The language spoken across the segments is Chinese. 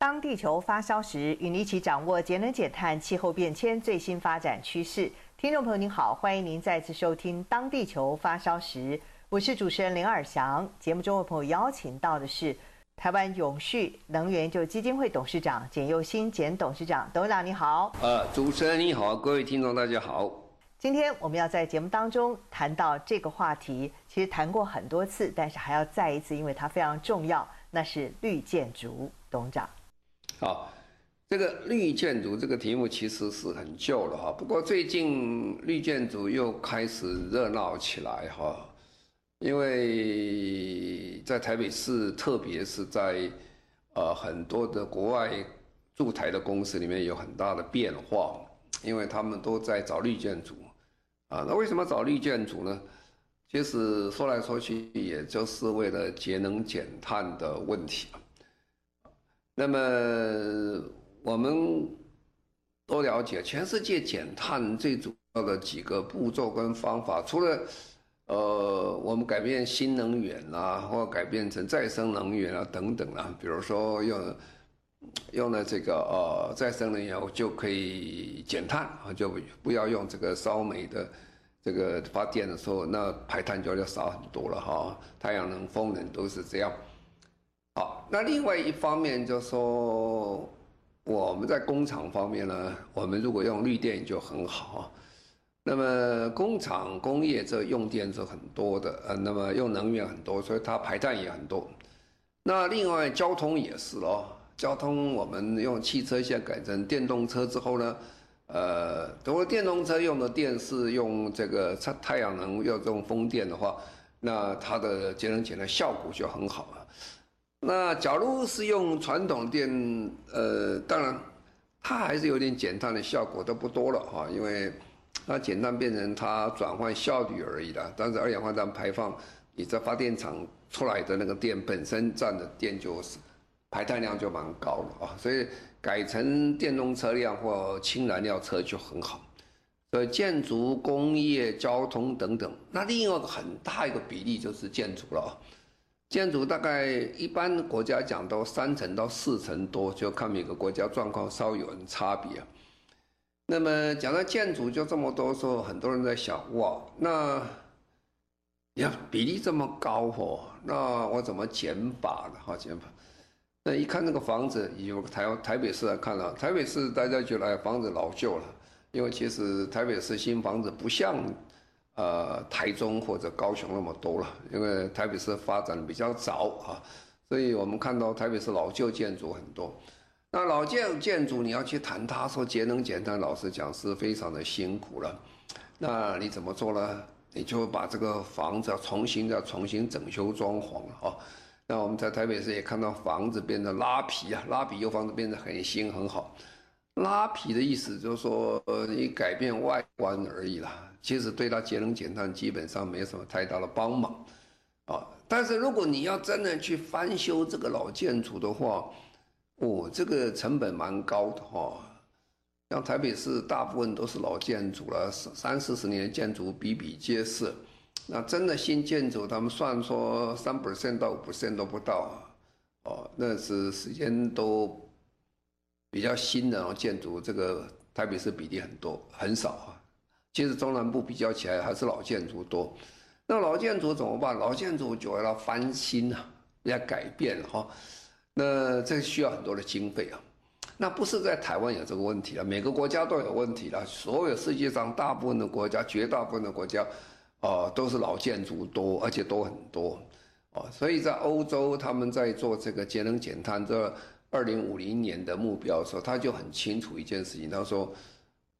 当地球发烧时，与您一起掌握节能减碳、气候变迁最新发展趋势。听众朋友您好，欢迎您再次收听《当地球发烧时》，我是主持人林尔翔。节目中的朋友邀请到的是台湾永续能源研究基金会董事长简佑新简董事长，董事长你好。呃，主持人你好，各位听众大家好。今天我们要在节目当中谈到这个话题，其实谈过很多次，但是还要再一次，因为它非常重要，那是绿建筑。董事长，好，这个绿建筑这个题目其实是很旧了哈，不过最近绿建筑又开始热闹起来哈，因为在台北市，特别是在呃很多的国外驻台的公司里面有很大的变化，因为他们都在找绿建筑。啊，那为什么找绿建筑呢？其实说来说去，也就是为了节能减碳的问题。那么我们都了解，全世界减碳最主要的几个步骤跟方法，除了呃我们改变新能源啊，或改变成再生能源啊等等啊，比如说用用了这个呃再生能源就可以减碳啊，就不要用这个烧煤的。这个发电的时候，那排碳就要少很多了哈。太阳能、风能都是这样。好，那另外一方面就是说，我们在工厂方面呢，我们如果用绿电就很好。那么工厂工业这用电是很多的，呃，那么用能源很多，所以它排碳也很多。那另外交通也是哦，交通我们用汽车现在改成电动车之后呢。呃，如果电动车用的电是用这个太太阳能，要用风电的话，那它的节能减碳效果就很好了。那假如是用传统电，呃，当然它还是有点减碳的效果，都不多了哈，因为它减碳变成它转换效率而已了。但是二氧化碳排放，你在发电厂出来的那个电本身占的电就是排碳量就蛮高了啊，所以。改成电动车辆或氢燃料车就很好，所以建筑、工业、交通等等。那另外一个很大一个比例就是建筑了啊，建筑大概一般国家讲都三层到四层多，就看每个国家状况稍有差别。那么讲到建筑就这么多时候，很多人在想哇，那呀比例这么高哦，那我怎么减法的？哈，减法。那一看那个房子，有台台北市来看了，台北市大家觉得房子老旧了，因为其实台北市新房子不像，呃台中或者高雄那么多了，因为台北市发展比较早啊，所以我们看到台北市老旧建筑很多。那老建建筑你要去谈它说节能减碳，老实讲是非常的辛苦了。那你怎么做呢？你就把这个房子要重新要重新整修装潢啊。那我们在台北市也看到房子变得拉皮啊，拉皮又房子变得很新很好。拉皮的意思就是说，呃，你改变外观而已啦，其实对它节能减碳基本上没什么太大的帮忙啊。但是如果你要真的去翻修这个老建筑的话，哦，这个成本蛮高的哈。像台北市大部分都是老建筑了，三四十年的建筑比比皆是。那真的新建筑，他们算说三 percent 到五 percent 都不到，哦，那是时间都比较新的建筑，这个台北市比例很多很少啊。其实中南部比较起来还是老建筑多。那老建筑怎么办？老建筑就要翻新啊，要改变哈。那这需要很多的经费啊。那不是在台湾有这个问题了，每个国家都有问题了。所有世界上大部分的国家，绝大部分的国家。哦，都是老建筑多，而且都很多，哦，所以在欧洲，他们在做这个节能减碳这二零五零年的目标的时候，他就很清楚一件事情，他说，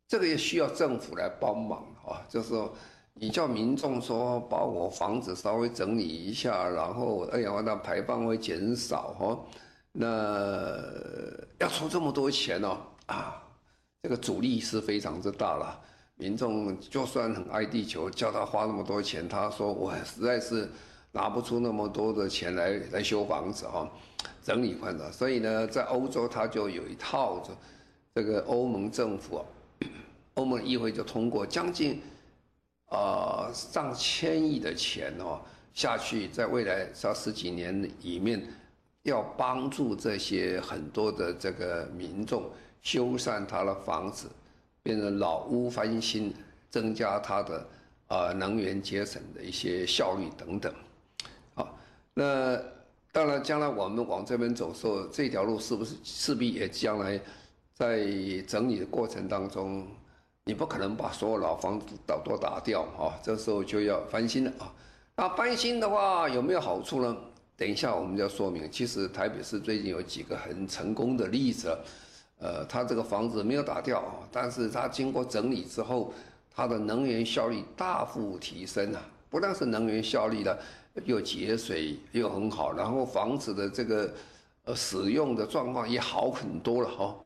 这个也需要政府来帮忙啊，就是说，你叫民众说把我房子稍微整理一下，然后二氧化碳排放会减少哈，那要出这么多钱哦，啊，这个阻力是非常之大了。民众就算很爱地球，叫他花那么多钱，他说我实在是拿不出那么多的钱来来修房子哈，整理房子。所以呢，在欧洲他就有一套这这个欧盟政府，欧盟议会就通过将近啊上千亿的钱哦下去，在未来这十几年里面。要帮助这些很多的这个民众修缮他的房子，变成老屋翻新，增加他的啊能源节省的一些效率等等。那当然将来我们往这边走的时候，这条路是不是势必也将来在整理的过程当中，你不可能把所有老房子都都打掉啊，这时候就要翻新了啊。那翻新的话有没有好处呢？等一下，我们就要说明，其实台北市最近有几个很成功的例子，呃，他这个房子没有打掉，但是他经过整理之后，它的能源效率大幅提升啊，不但是能源效率的又节水又很好，然后房子的这个呃使用的状况也好很多了哈。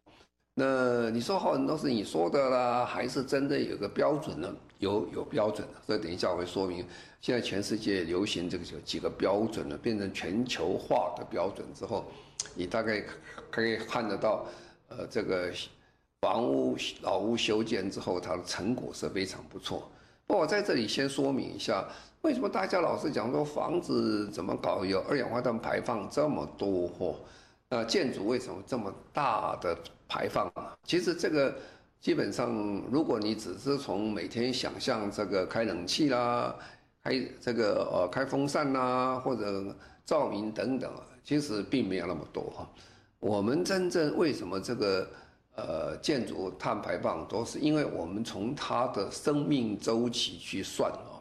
那你说好很多是你说的啦，还是真的有个标准呢？有有标准的，所以等一下我会说明。现在全世界流行这个有几个标准了，变成全球化的标准之后，你大概可以看得到，呃，这个房屋老屋修建之后，它的成果是非常不错。不过我在这里先说明一下，为什么大家老是讲说房子怎么搞，有二氧化碳排放这么多货？那建筑为什么这么大的排放啊？其实这个基本上，如果你只是从每天想象这个开冷气啦，开这个呃开风扇呐，或者照明等等，其实并没有那么多哈。我们真正为什么这个呃建筑碳排放，都是因为我们从它的生命周期去算哦，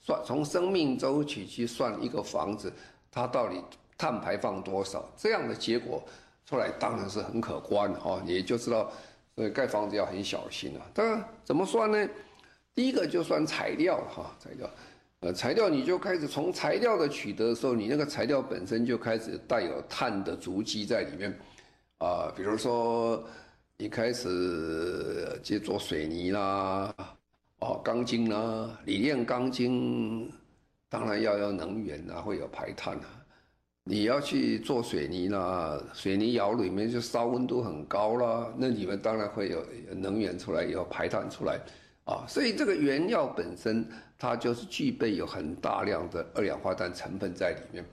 算从生命周期去算一个房子，它到底。碳排放多少？这样的结果出来当然是很可观的哈，也就知道，所以盖房子要很小心了。当然怎么算呢？第一个就算材料哈，材料，呃，材料你就开始从材料的取得的时候，你那个材料本身就开始带有碳的足迹在里面啊。比如说你开始去做水泥啦，哦，钢筋啦，锂链钢筋，当然要有能源啊，会有排碳啊。你要去做水泥啦，水泥窑里面就烧温度很高啦，那里面当然会有能源出来，有排碳出来，啊，所以这个原料本身它就是具备有很大量的二氧化碳成分在里面。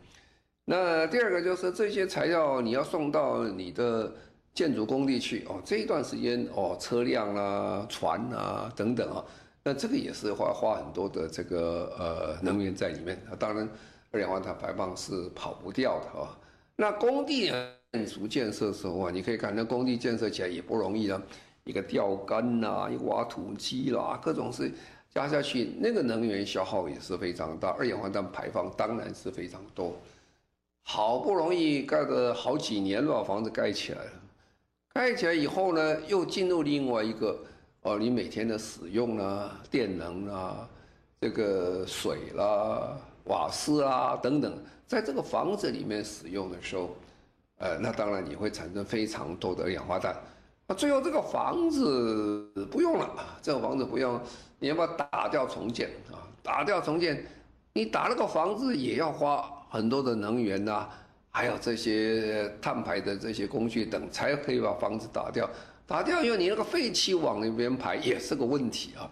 那第二个就是这些材料你要送到你的建筑工地去哦，这一段时间哦，车辆啦、船啊等等啊，那这个也是花花很多的这个呃能源在里面，当然。二氧化碳排放是跑不掉的啊。那工地建筑建设的时候啊，你可以看那工地建设起来也不容易啊，一个吊杆呐，一个挖土机啦，各种是加下去，那个能源消耗也是非常大，二氧化碳排放当然是非常多。好不容易盖了好几年了，房子盖起来了，盖起来以后呢，又进入另外一个哦，你每天的使用啊，电能啊，这个水啦。瓦斯啊等等，在这个房子里面使用的时候，呃，那当然你会产生非常多的二氧化碳。那最后这个房子不用了，这个房子不用，你要不要打掉重建啊？打掉重建，你打那个房子也要花很多的能源呐、啊，还有这些碳排的这些工具等，才可以把房子打掉。打掉以后，你那个废气往那边排也是个问题啊。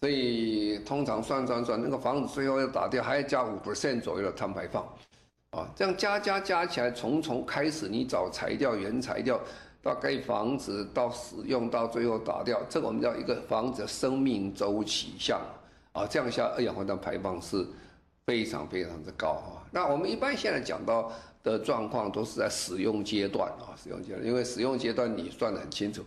所以通常算算算，那个房子最后要打掉，还要加五 percent 左右的碳排放，啊，这样加加加起来，从从开始你找材料、原材料，到盖房子，到使用，到最后打掉，这个我们叫一个房子的生命周期项，啊，这样下二氧化碳排放是非常非常的高啊。那我们一般现在讲到的状况都是在使用阶段啊，使用阶段，因为使用阶段你算得很清楚。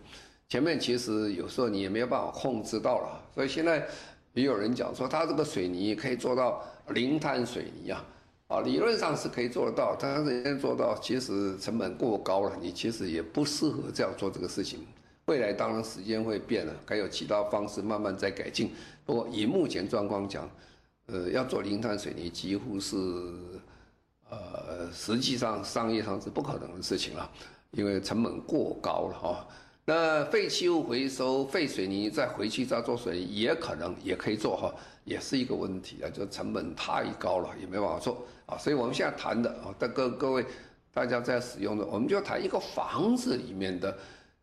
前面其实有时候你也没有办法控制到了，所以现在也有人讲说，他这个水泥可以做到零碳水泥啊，啊，理论上是可以做得到，但是现在做到其实成本过高了，你其实也不适合这样做这个事情。未来当然时间会变了，还有其他方式慢慢在改进。不过以目前状况讲，呃，要做零碳水泥几乎是呃，实际上商业上是不可能的事情了，因为成本过高了哈。那废弃物回收、废水泥再回去再做水泥，也可能也可以做哈，也是一个问题啊，就成本太高了，也没办法做啊。所以我们现在谈的啊，各各各位大家在使用的，我们就谈一个房子里面的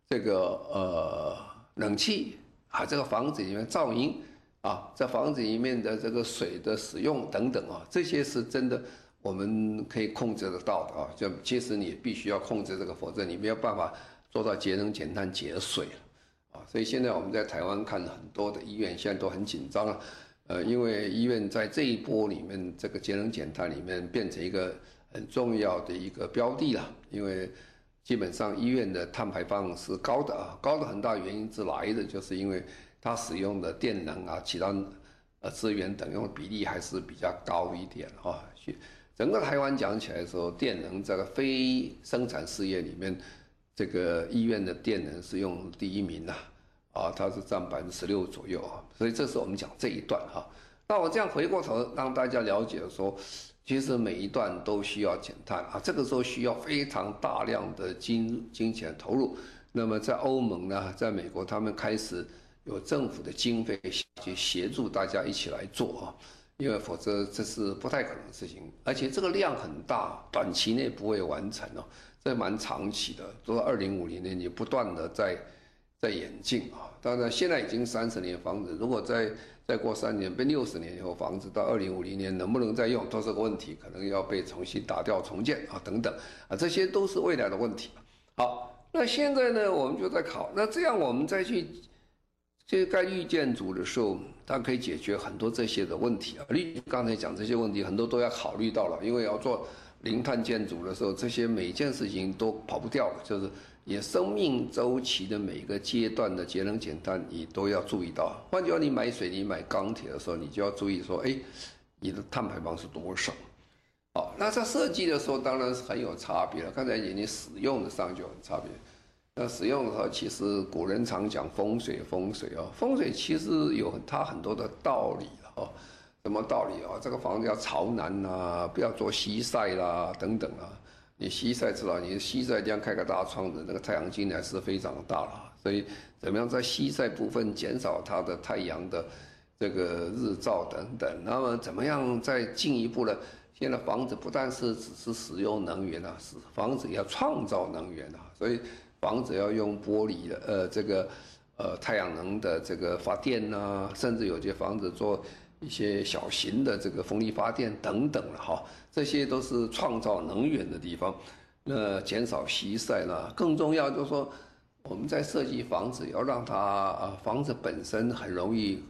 这个呃冷气啊，这个房子里面噪音啊，在房子里面的这个水的使用等等啊，这些是真的我们可以控制得到的啊。就其实你必须要控制这个，否则你没有办法。做到节能减碳节水，啊，所以现在我们在台湾看很多的医院现在都很紧张啊，呃，因为医院在这一波里面，这个节能减碳里面变成一个很重要的一个标的了，因为基本上医院的碳排放是高的啊，高的很大原因之来的就是因为它使用的电能啊，其他呃资源等用的比例还是比较高一点啊，整个台湾讲起来的时候，电能这个非生产事业里面。这个医院的电能是用第一名呐，啊，它是占百分之十六左右啊，所以这是我们讲这一段哈。那我这样回过头让大家了解说，其实每一段都需要减碳啊，这个时候需要非常大量的金金钱投入。那么在欧盟呢，在美国，他们开始有政府的经费去协助大家一起来做啊，因为否则这是不太可能的事情，而且这个量很大，短期内不会完成哦。这蛮长期的，都是二零五零年，你不断的在在演进啊。当然，现在已经三十年房子，如果再再过三年变六十年以后，房子到二零五零年能不能再用，都是个问题，可能要被重新打掉重建啊等等啊，这些都是未来的问题。好，那现在呢，我们就在考，那这样我们再去这个盖绿建筑的时候，它可以解决很多这些的问题啊。绿刚才讲这些问题，很多都要考虑到了，因为要做。零碳建筑的时候，这些每件事情都跑不掉，就是你生命周期的每个阶段的节能减碳，你都要注意到。换句话，你买水泥、买钢铁的时候，你就要注意说，哎，你的碳排放是多少？好，那在设计的时候，当然是很有差别了。刚才你使用的上就很差别。那使用的时候，其实古人常讲风水，风水啊，风水其实有它很多的道理哦。什么道理啊？这个房子要朝南呐，不要做西晒啦，等等啊。你西晒知道，你西晒这样开个大窗子，那个太阳进来是非常大了。所以，怎么样在西晒部分减少它的太阳的这个日照等等？那么，怎么样再进一步呢？现在房子不但是只是使用能源啊，是房子也要创造能源啊。所以，房子要用玻璃的，呃，这个呃太阳能的这个发电呐，甚至有些房子做。一些小型的这个风力发电等等了哈，这些都是创造能源的地方，那减少西晒呢，更重要就是说，我们在设计房子要让它啊，房子本身很容易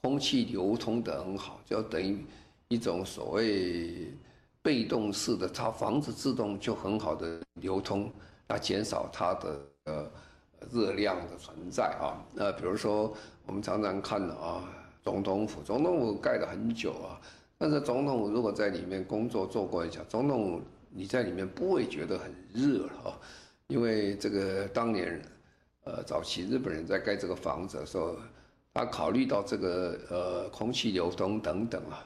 空气流通得很好，就等于一种所谓被动式的，它房子自动就很好的流通，那减少它的呃热量的存在啊，那比如说我们常常看啊。总统府，总统府盖了很久啊，但是总统府如果在里面工作做过一下，总统府你在里面不会觉得很热了啊，因为这个当年，呃，早期日本人在盖这个房子的时候，他考虑到这个呃空气流通等等啊，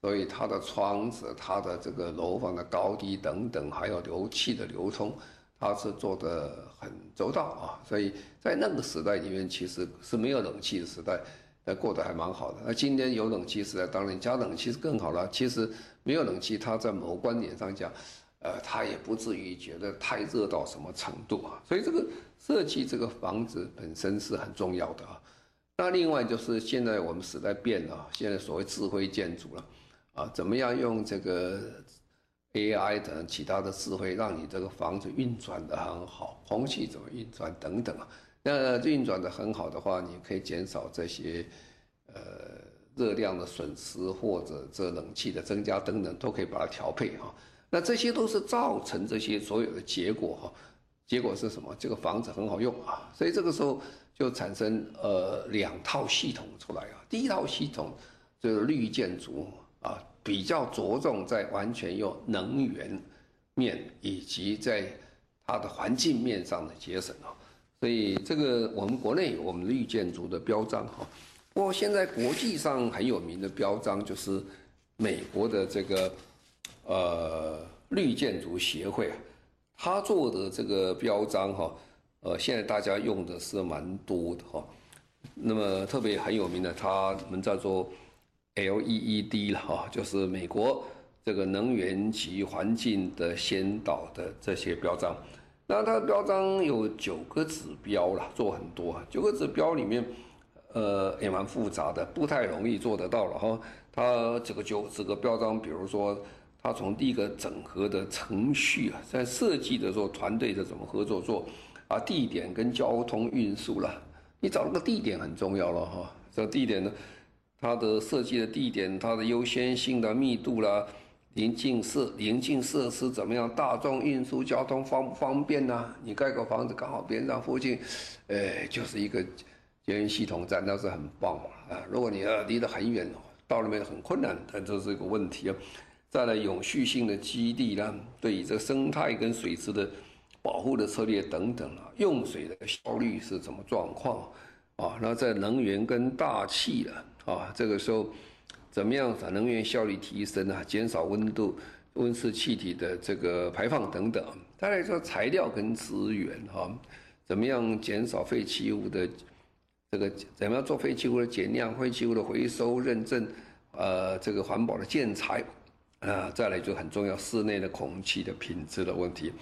所以他的窗子、他的这个楼房的高低等等，还有流气的流通，他是做得很周到啊，所以在那个时代里面，其实是没有冷气的时代。呃，过得还蛮好的。那今天有冷气时代，当然加冷气是更好了。其实没有冷气，它在某个观点上讲，呃，它也不至于觉得太热到什么程度啊。所以这个设计这个房子本身是很重要的啊。那另外就是现在我们时代变了，现在所谓智慧建筑了啊，怎么样用这个 AI 等其他的智慧，让你这个房子运转得很好，空气怎么运转等等啊。那运转的很好的话，你可以减少这些，呃，热量的损失或者这冷气的增加等等，都可以把它调配哈。那这些都是造成这些所有的结果哈。结果是什么？这个房子很好用啊，所以这个时候就产生呃两套系统出来啊。第一套系统就是绿建筑啊，比较着重在完全用能源面以及在它的环境面上的节省哦。所以这个我们国内我们绿建筑的标章哈，不过现在国际上很有名的标章就是美国的这个呃绿建筑协会啊，他做的这个标章哈，呃，现在大家用的是蛮多的哈。那么特别很有名的，他们叫做 LEED 了哈，就是美国这个能源及环境的先导的这些标章。那它的标章有九个指标了，做很多，九个指标里面，呃，也蛮复杂的，不太容易做得到了哈。它这个九这个标章，比如说，它从第一个整合的程序啊，在设计的时候，团队的怎么合作做，啊，地点跟交通运输了。你找那个地点很重要了哈，这个地点呢，它的设计的地点，它的优先性的密度啦，邻近设邻近设施怎么样，大众运输交通方不方便呐？你盖个房子刚好边上附近，哎，就是一个捷运系统站，那是很棒啊！如果你要离得很远，到那边很困难，但这是一个问题啊。再来，永续性的基地呢，对于这个生态跟水质的。保护的策略等等啊，用水的效率是什么状况啊？那在能源跟大气了啊，啊这个时候怎么样把能源效率提升啊？减少温度、温室气体的这个排放等等。再来说材料跟资源哈，怎么样减少废弃物的这个？怎么样做废弃物的减量、废弃物的回收认证？呃，这个环保的建材啊，再来就很重要，室内的空气的品质的问题。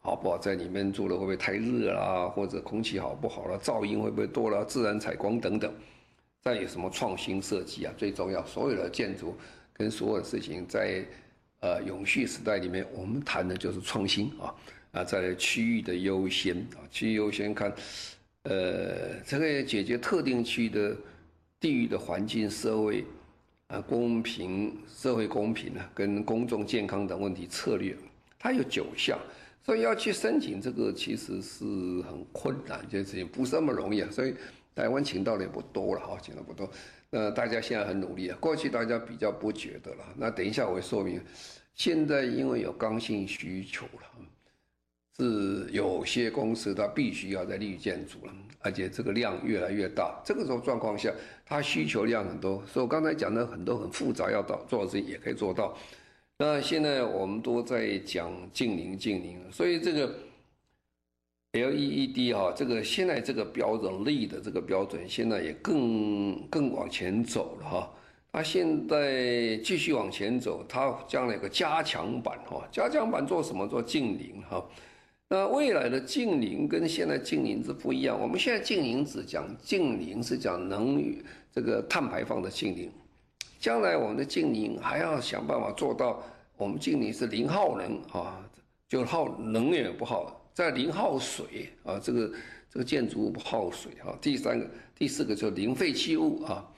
好不好？在里面住了会不会太热啦？或者空气好不好了？噪音会不会多了？自然采光等等。再有什么创新设计啊？最重要，所有的建筑跟所有的事情在，呃，永续时代里面，我们谈的就是创新啊啊，在区域的优先啊，区域优先看，呃，这个解决特定区域的地域的环境、社会啊公平、社会公平啊，跟公众健康等问题策略，它有九项。所以要去申请这个，其实是很困难，这件事情不是那么容易啊。所以台湾请到的也不多了哈，请的不多。那大家现在很努力啊，过去大家比较不觉得了。那等一下我会说明，现在因为有刚性需求了，是有些公司它必须要在绿建筑了，而且这个量越来越大。这个时候状况下，它需求量很多，所以我刚才讲的很多很复杂要到做的事情也可以做到。那现在我们都在讲近邻近邻，所以这个 LED 哈，这个现在这个标准力的这个标准，现在也更更往前走了哈。它现在继续往前走，它将来有个加强版哈，加强版做什么？做净零哈。那未来的净零跟现在净零是不一样。我们现在净零只讲净零是讲能与这个碳排放的净零，将来我们的净零还要想办法做到。我们净零是零耗能啊，就耗能源也不耗，在零耗水啊，这个这个建筑物不耗水啊。第三个、第四个就是零废弃物啊。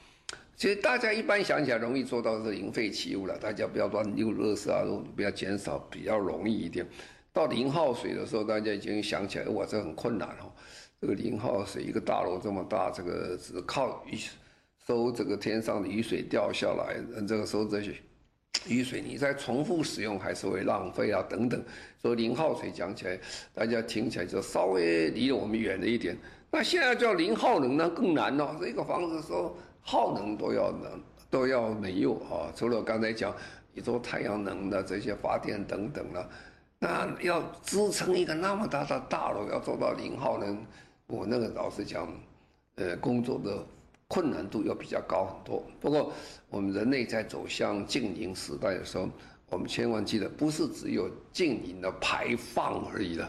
其实大家一般想起来容易做到是零废弃物了，大家不要乱丢垃圾啊，不要减少，比较容易一点。到零耗水的时候，大家已经想起来，哇，这很困难哦。这个零耗水，一个大楼这么大，这个只靠雨收这个天上的雨水掉下来，这个收这些。雨水你再重复使用还是会浪费啊，等等。所以零耗水讲起来，大家听起来就稍微离我们远了一点。那现在叫零耗能呢，更难了。这个房子说耗能都要能都要没有啊，除了刚才讲你做太阳能的这些发电等等了，那要支撑一个那么大的大楼，要做到零耗能，我那个老实讲，呃，工作的。困难度要比较高很多。不过，我们人类在走向净零时代的时候，我们千万记得，不是只有净零的排放而已了，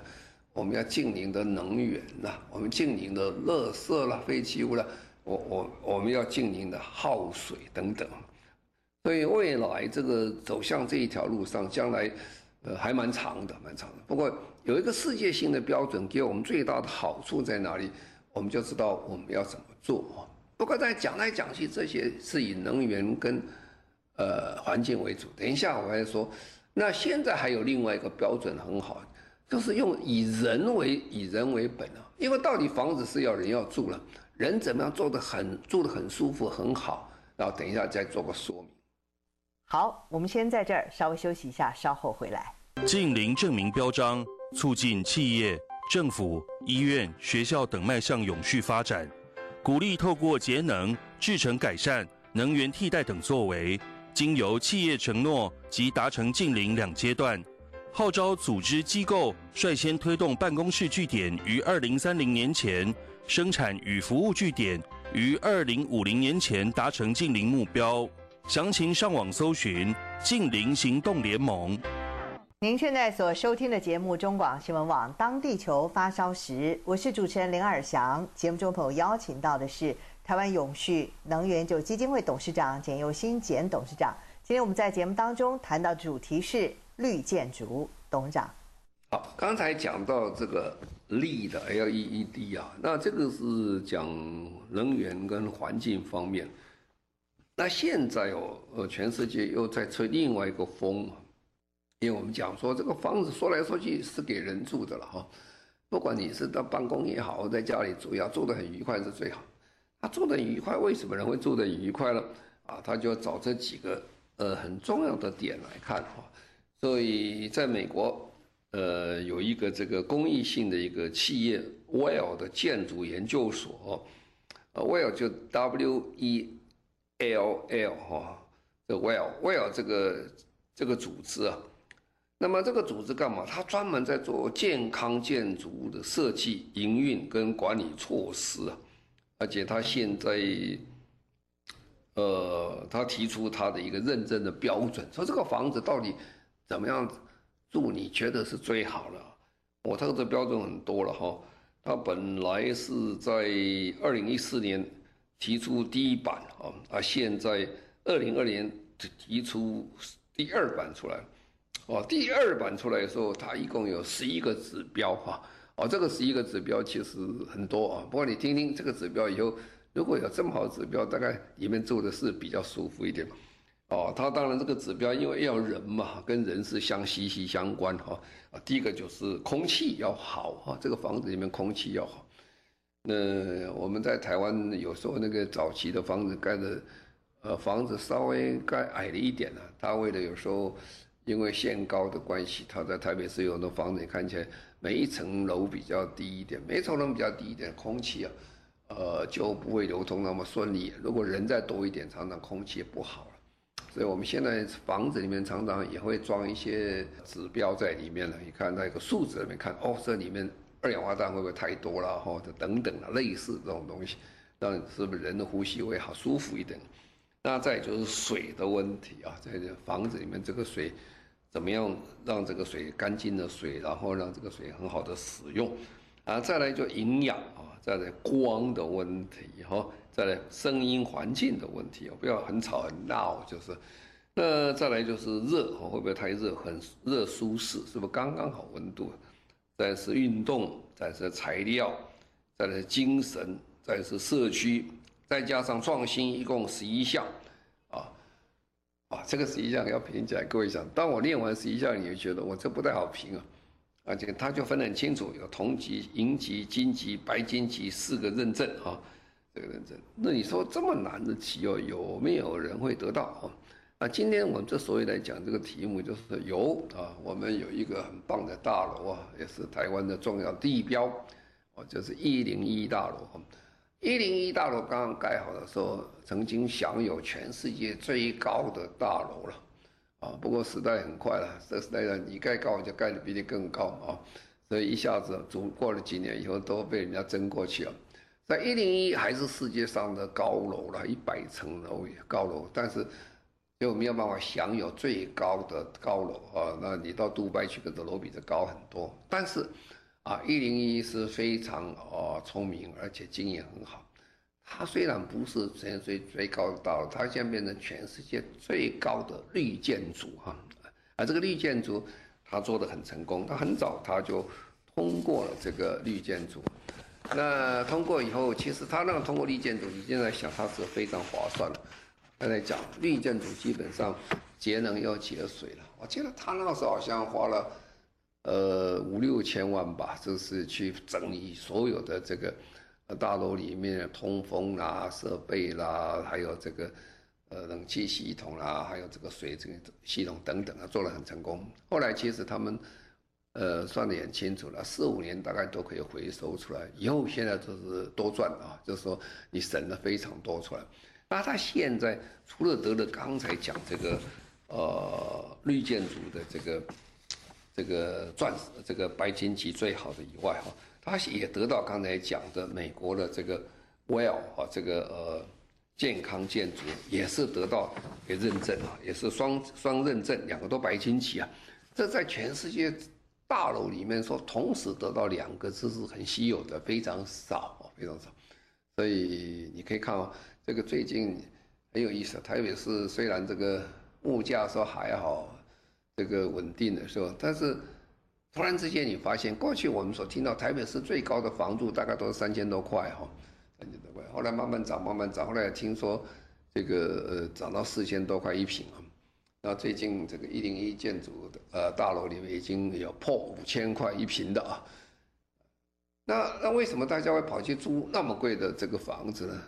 我们要净零的能源呐，我们净零的垃圾啦、废弃物啦，我我我们要净零的耗水等等。所以未来这个走向这一条路上，将来呃还蛮长的，蛮长的。不过有一个世界性的标准，给我们最大的好处在哪里？我们就知道我们要怎么做。不过在讲来讲去，这些是以能源跟呃环境为主。等一下我还说，那现在还有另外一个标准很好，就是用以人为以人为本啊。因为到底房子是要人要住了，人怎么样做得很住得很舒服很好，然后等一下再做个说明。好，我们先在这儿稍微休息一下，稍后回来。近邻证明标章促进企业、政府、医院、学校等迈向永续发展。鼓励透过节能、制程改善、能源替代等作为，经由企业承诺及达成近零两阶段，号召组织机构率先推动办公室据点于二零三零年前，生产与服务据点于二零五零年前达成近零目标。详情上网搜寻“近零行动联盟”。您现在所收听的节目中广新闻网《当地球发烧时》，我是主持人林尔祥。节目中朋友邀请到的是台湾永续能源就基金会董事长简又新简董事长。今天我们在节目当中谈到主题是。绿建筑董事长，好，刚才讲到这个绿的 L E E D 啊，那这个是讲能源跟环境方面。那现在哦，呃，全世界又在吹另外一个风，因为我们讲说这个房子说来说去是给人住的了哈，不管你是到办公也好，在家里住要住得很愉快是最好。他住得愉快，为什么人会住得愉快呢？啊，他就要找这几个呃很重要的点来看哈。所以，在美国，呃，有一个这个公益性的一个企业，WELL 的建筑研究所，呃，WELL 就 W E L L 哈，这 WELL，WELL 这个这个组织啊，那么这个组织干嘛？它专门在做健康建筑的设计、营运跟管理措施啊，而且它现在，呃，它提出它的一个认证的标准，说这个房子到底。怎么样住你觉得是最好的？我这个标准很多了哈。他本来是在二零一四年提出第一版啊，啊，现在二零二年提出第二版出来。哦，第二版出来的时候，它一共有十一个指标哈。哦，这个十一个指标其实很多啊。不过你听听这个指标以后，如果有这么好的指标，大概里面住的是比较舒服一点。哦，它当然这个指标，因为要人嘛，跟人是相息息相关哈。啊，第一个就是空气要好哈，这个房子里面空气要好。那我们在台湾有时候那个早期的房子盖的，呃，房子稍微盖矮了一点呢，他为了有时候因为限高的关系，他在台北市有很多房子看起来每一层楼比较低一点，每一层楼比较低一点，空气啊，呃，就不会流通那么顺利。如果人再多一点，常常空气也不好了。所以我们现在房子里面常常也会装一些指标在里面了。你看那个数字里面看，哦，这里面二氧化碳会不会太多了？或者等等的类似这种东西，让是不是人的呼吸会好舒服一点？那再就是水的问题啊，在这房子里面这个水怎么样让这个水干净的水，然后让这个水很好的使用啊？再来就营养啊，再来光的问题哈。再来声音环境的问题哦，不要很吵很闹，就是，那再来就是热哦，会不会太热？很热舒适，是不是刚刚好温度？再是运动，再是材料，再来精神，再是社区，再加上创新，一共十一项，啊，这个十一项要评起来，各位想，当我念完十一项，你会觉得我这不太好评啊，而且它就分得很清楚，有铜级、银级、金级、白金级四个认证啊。这个认证，那你说这么难的企业有没有人会得到啊？啊，今天我们之所以来讲这个题目，就是有啊，我们有一个很棒的大楼啊，也是台湾的重要地标，哦，就是一零一大楼。一零一大楼刚刚盖好的时候，曾经享有全世界最高的大楼了，啊，不过时代很快了，这时代上你盖高就盖得比你更高啊，所以一下子，总过了几年以后，都被人家争过去了。在一零一还是世界上的高楼了，一百层楼高楼，但是就没有办法享有最高的高楼啊。那你到杜拜去，可能楼比这高很多。但是啊，一零一是非常哦聪明，而且经验很好。它虽然不是全世界最高的大楼，它现在变成全世界最高的绿建筑哈。而这个绿建筑，它做得很成功。它很早它就通过了这个绿建筑。那通过以后，其实他那个通过绿建筑，你现在想，它是非常划算的。刚才讲绿建筑基本上节能又节水了。我记得他那个时候好像花了呃五六千万吧，就是去整理所有的这个大楼里面的通风啦、设备啦，还有这个呃冷气系统啦，还有这个水这个系统等等啊，做得很成功。后来其实他们。呃，算得很清楚了，四五年大概都可以回收出来。以后现在就是多赚啊，就是说你省了非常多出来。那他现在除了得了刚才讲这个呃绿建筑的这个这个钻石这个白金级最好的以外哈，它也得到刚才讲的美国的这个 WELL 啊这个呃健康建筑也是得到给认证啊，也是双双认证，两个都白金级啊，这在全世界大楼里面说同时得到两个这是很稀有的，非常少啊，非常少。所以你可以看哦，这个最近很有意思，特别是虽然这个物价说还好，这个稳定的时候，但是突然之间你发现，过去我们所听到台北市最高的房租大概都是三千多块哈，三千多块，后来慢慢涨，慢慢涨，后来听说这个呃涨到四千多块一平啊，那最近这个一零一建筑的呃大楼里面已经有破五千块一平的啊。那那为什么大家会跑去租那么贵的这个房子呢？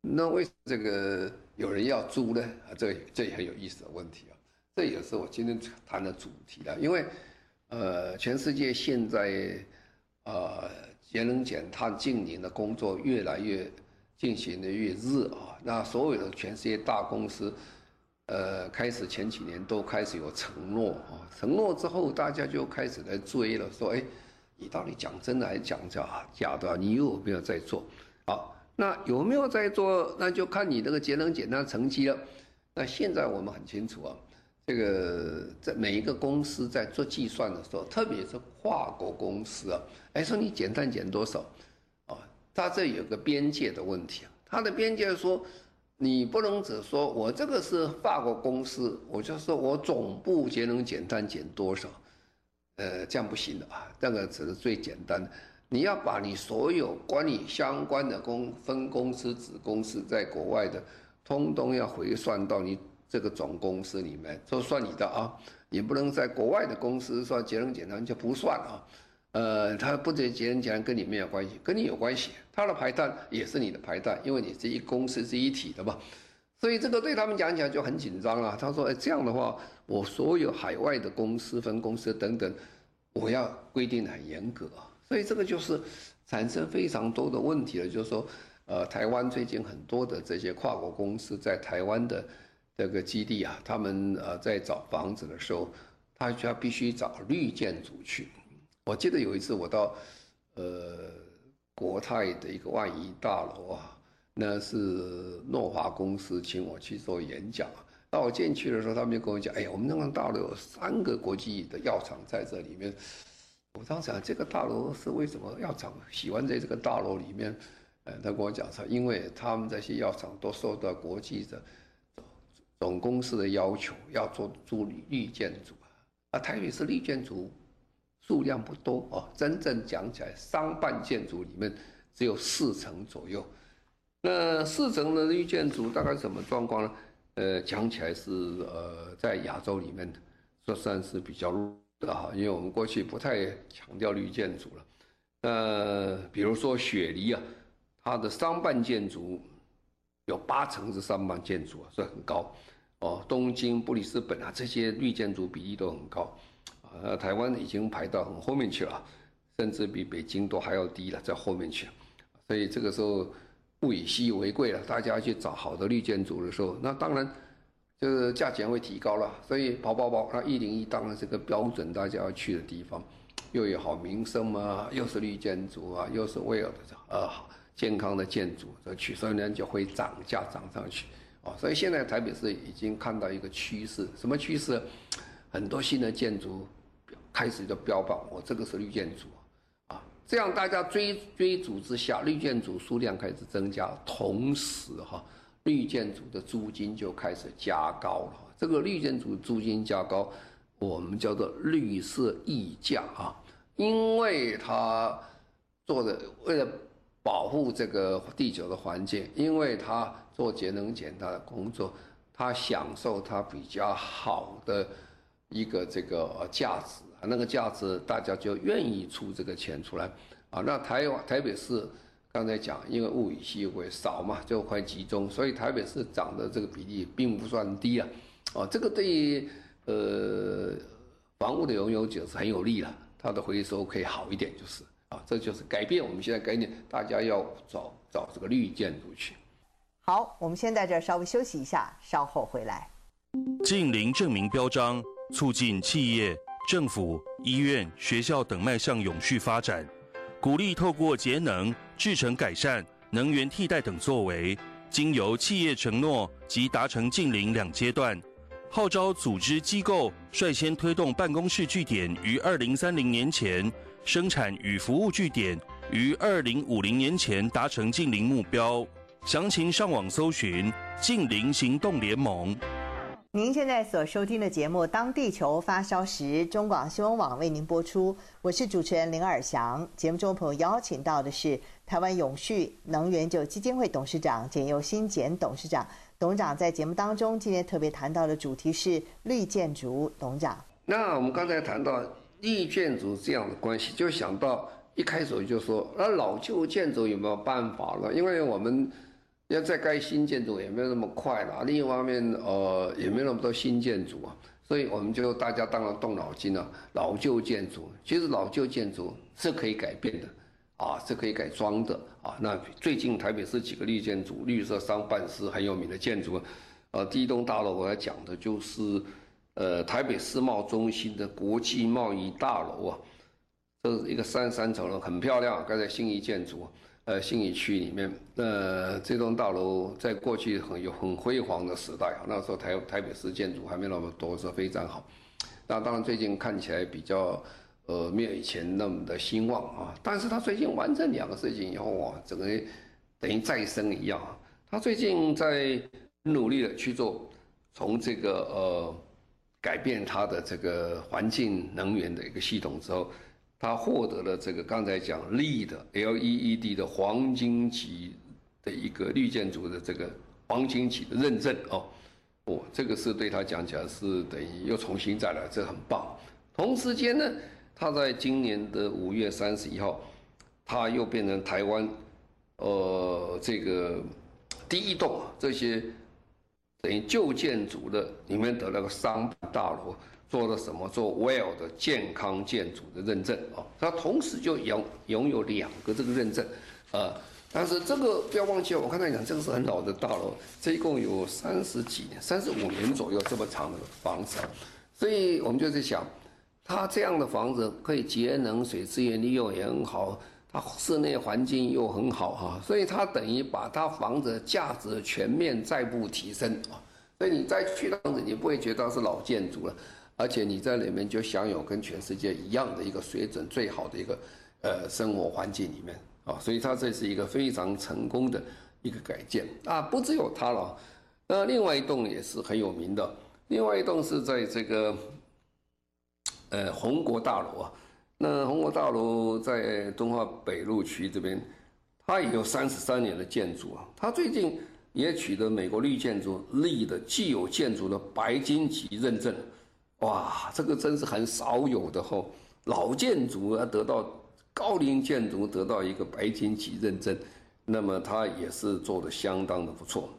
那为这个有人要租呢？啊，这这也很有意思的问题。这也是我今天谈的主题啊。因为，呃，全世界现在，呃，节能减碳近年的工作越来越进行的越热啊。那所有的全世界大公司，呃，开始前几年都开始有承诺啊，承诺之后大家就开始来追了，说，哎。你到底讲真的还是讲假假的？你有没有在做？好，那有没有在做？那就看你这个节能减碳成绩了。那现在我们很清楚啊，这个在每一个公司在做计算的时候，特别是跨国公司啊，哎，说你减碳减多少啊？它这有个边界的问题啊。它的边界说，你不能只说我这个是法国公司，我就说我总部节能减碳减多少。呃，这样不行的啊，这个只是最简单的。你要把你所有关于相关的公分公司、子公司在国外的，通通要回算到你这个总公司里面，就算你的啊。你不能在国外的公司算节能减碳就不算啊。呃，他不得节能减碳跟你没有关系，跟你有关系，他的排碳也是你的排碳，因为你这一公司是一体的嘛。所以这个对他们讲起来就很紧张了。他说：“哎，这样的话，我所有海外的公司、分公司等等，我要规定很严格。所以这个就是产生非常多的问题了。就是说，呃，台湾最近很多的这些跨国公司在台湾的这个基地啊，他们呃在找房子的时候，他就要必须找绿建筑去。我记得有一次我到呃国泰的一个万怡大楼啊。”那是诺华公司请我去做演讲，那我进去的时候，他们就跟我讲：“哎呀，我们那个大楼有三个国际的药厂在这里面。”我当时想，这个大楼是为什么药厂喜欢在这个大楼里面？呃，他跟我讲说，因为他们这些药厂都受到国际的总公司的要求，要做做绿建筑。啊，啊台北市绿建筑数量不多哦，真正讲起来，商办建筑里面只有四成左右。那四层的绿建筑大概什么状况呢？呃，讲起来是呃，在亚洲里面的，这算是比较弱的哈，因为我们过去不太强调绿建筑了。呃，比如说雪梨啊，它的商办建筑有八成是商办建筑啊，所以很高。哦，东京、布里斯本啊，这些绿建筑比例都很高。啊，台湾已经排到很后面去了，甚至比北京都还要低了，在后面去。所以这个时候。物以稀为贵了，大家去找好的绿建筑的时候，那当然就是价钱会提高了。所以跑跑跑，那一零一当然是个标准，大家要去的地方，又有好名声嘛，又是绿建筑啊，又是威尔的呃健康的建筑，这去所以呢就会涨价涨上去所以现在台北市已经看到一个趋势，什么趋势？很多新的建筑开始就标榜我这个是绿建筑。啊这样大家追追逐之下，绿建筑数量开始增加，同时哈，绿建筑的租金就开始加高了。这个绿建筑租金加高，我们叫做绿色溢价啊，因为它做的为了保护这个地球的环境，因为他做节能减碳的工作，他享受它比较好的一个这个价值。那个价值，大家就愿意出这个钱出来，啊，那台湾台北市刚才讲，因为物以稀为少嘛，就会集中，所以台北市涨的这个比例并不算低啊，啊，这个对于呃房屋的拥有者是很有利了，它的回收可以好一点，就是啊，这就是改变我们现在概念，大家要找找这个绿建筑去。好，我们先在这儿稍微休息一下，稍后回来。近零证明标章。促进企业、政府、医院、学校等迈向永续发展，鼓励透过节能、制成改善、能源替代等作为，经由企业承诺及达成近零两阶段，号召组织机构率先推动办公室据点于二零三零年前，生产与服务据点于二零五零年前达成近零目标。详情上网搜寻“近零行动联盟”。您现在所收听的节目《当地球发烧时》，中广新闻网为您播出。我是主持人林尔翔。节目中朋友邀请到的是台湾永续能源就基金会董事长简佑新简董事长。董事长在节目当中今天特别谈到的主题是绿建筑。董事长，那我们刚才谈到绿建筑这样的关系，就想到一开始就说，那老旧建筑有没有办法了？因为我们。要再盖新建筑也没有那么快了，另一方面，呃，也没有那么多新建筑啊，所以我们就大家当然动脑筋了。老旧建筑其实老旧建筑是可以改变的，啊，是可以改装的啊。那最近台北市几个绿建筑，绿色商办是很有名的建筑，呃，第一栋大楼我要讲的就是，呃，台北世贸中心的国际贸易大楼啊，这是一个三三层楼，很漂亮，盖在信义建筑。呃，信义区里面，呃，这栋大楼在过去很有很辉煌的时代啊，那时候台台北市建筑还没那么多，是非常好。那当然最近看起来比较，呃，没有以前那么的兴旺啊。但是他最近完成两个事情以后啊，整个等于再生一样。啊他最近在努力的去做，从这个呃改变它的这个环境能源的一个系统之后。它获得了这个刚才讲 LEED L E E D 的黄金级的一个绿建筑的这个黄金级的认证哦，哦，这个是对他讲起来是等于又重新再来，这很棒。同时间呢，他在今年的五月三十一号，他又变成台湾呃这个第一栋这些等于旧建筑的里面的那个商办大楼。做了什么？做 WELL 的健康建筑的认证啊，它同时就拥拥有两个这个认证，啊，但是这个不要忘记，我刚才讲这个是很老的大楼，这一共有三十几年、三十五年左右这么长的房子，所以我们就在想，它这样的房子可以节能、水资源利用也很好，它室内环境又很好哈，所以它等于把它房子的价值全面再度提升啊，所以你再去房子，你不会觉得是老建筑了。而且你在里面就享有跟全世界一样的一个水准最好的一个呃生活环境里面啊，所以它这是一个非常成功的一个改建啊，不只有它了，那另外一栋也是很有名的，另外一栋是在这个呃宏国大楼啊，那宏国大楼在敦化北路区这边，它也有三十三年的建筑啊，它最近也取得美国绿建筑 LE 的既有建筑的白金级认证。哇，这个真是很少有的吼！老建筑要得到高龄建筑得到一个白金级认证，那么它也是做得相当的不错。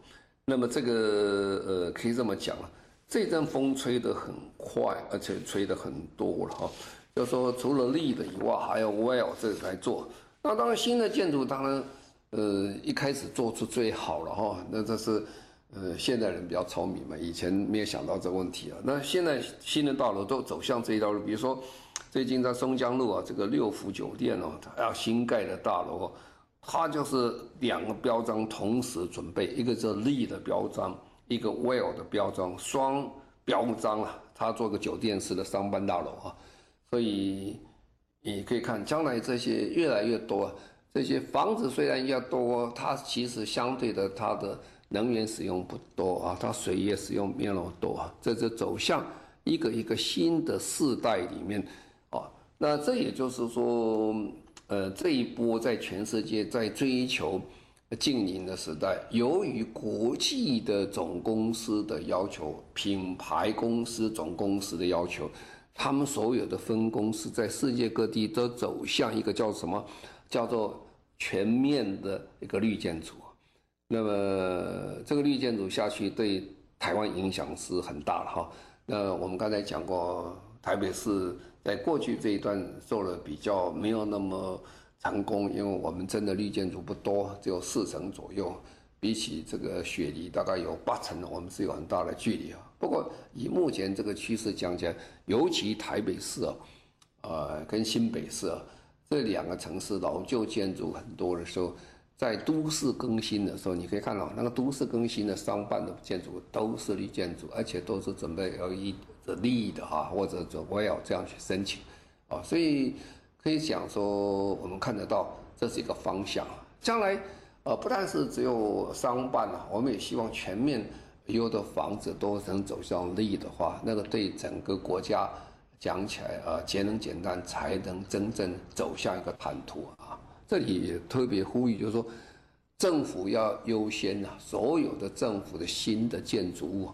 那么这个呃，可以这么讲了，这阵风吹得很快，而且吹得很多了哈。就说除了利的以外，还有 WELL 这来做。那当然新的建筑当然呃一开始做出最好了哈。那这是。呃，现代人比较聪明嘛，以前没有想到这问题啊。那现在新的大楼都走向这一条路，比如说最近在松江路啊，这个六福酒店哦，它要新盖的大楼哦，它就是两个标章同时准备，一个是利的标章，一个 WELL 的标章，双标章啊，它做个酒店式的商办大楼啊。所以你可以看，将来这些越来越多，这些房子虽然要多，它其实相对的它的。能源使用不多啊，它水也使用没有那么多啊，这是走向一个一个新的世代里面啊。那这也就是说，呃，这一波在全世界在追求净零的时代，由于国际的总公司的要求、品牌公司总公司的要求，他们所有的分公司在世界各地都走向一个叫什么，叫做全面的一个绿建筑。那么这个绿建筑下去对台湾影响是很大的哈。那我们刚才讲过，台北市在过去这一段做了比较没有那么成功，因为我们真的绿建筑不多，只有四成左右，比起这个雪梨大概有八成，我们是有很大的距离啊。不过以目前这个趋势讲起来，尤其台北市啊，呃，跟新北市啊这两个城市老旧建筑很多的时候，在都市更新的时候，你可以看到那个都市更新的商办的建筑都是绿建筑，而且都是准备要以这绿的哈，或者说我要这样去申请，啊，所以可以讲说我们看得到这是一个方向，将来。呃，不但是只有商办啊，我们也希望全面有的房子都能走向绿的话，那个对整个国家讲起来啊，节能减碳才能真正走向一个坦途啊。这里也特别呼吁，就是说政府要优先啊，所有的政府的新的建筑物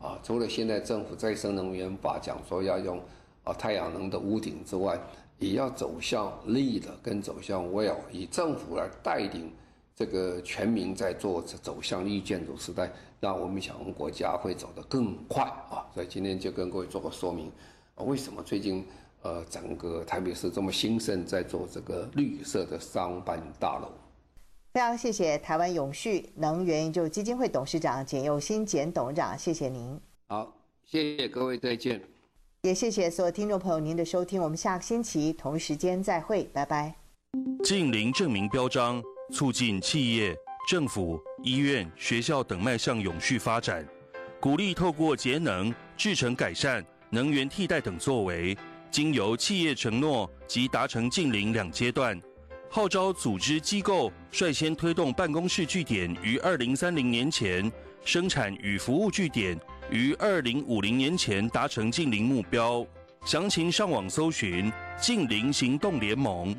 啊，除了现在政府再生能源法讲说要用啊太阳能的屋顶之外，也要走向绿的，跟走向 WELL，以政府来带领。这个全民在做走向绿建筑时代，让我们想我们国家会走得更快啊！所以今天就跟各位做个说明，为什么最近呃整个台北市这么兴盛，在做这个绿色的商办大楼。非常谢谢台湾永续能源研究基金会董事长简又新简董事长，谢谢您。好，谢谢各位，再见。也谢谢所有听众朋友您的收听，我们下个星期同一时间再会，拜拜。近零证明标章。促进企业、政府、医院、学校等迈向永续发展，鼓励透过节能、制程改善、能源替代等作为，经由企业承诺及达成近零两阶段，号召组织机构率先推动办公室据点于二零三零年前，生产与服务据点于二零五零年前达成近零目标。详情上网搜寻“近零行动联盟”。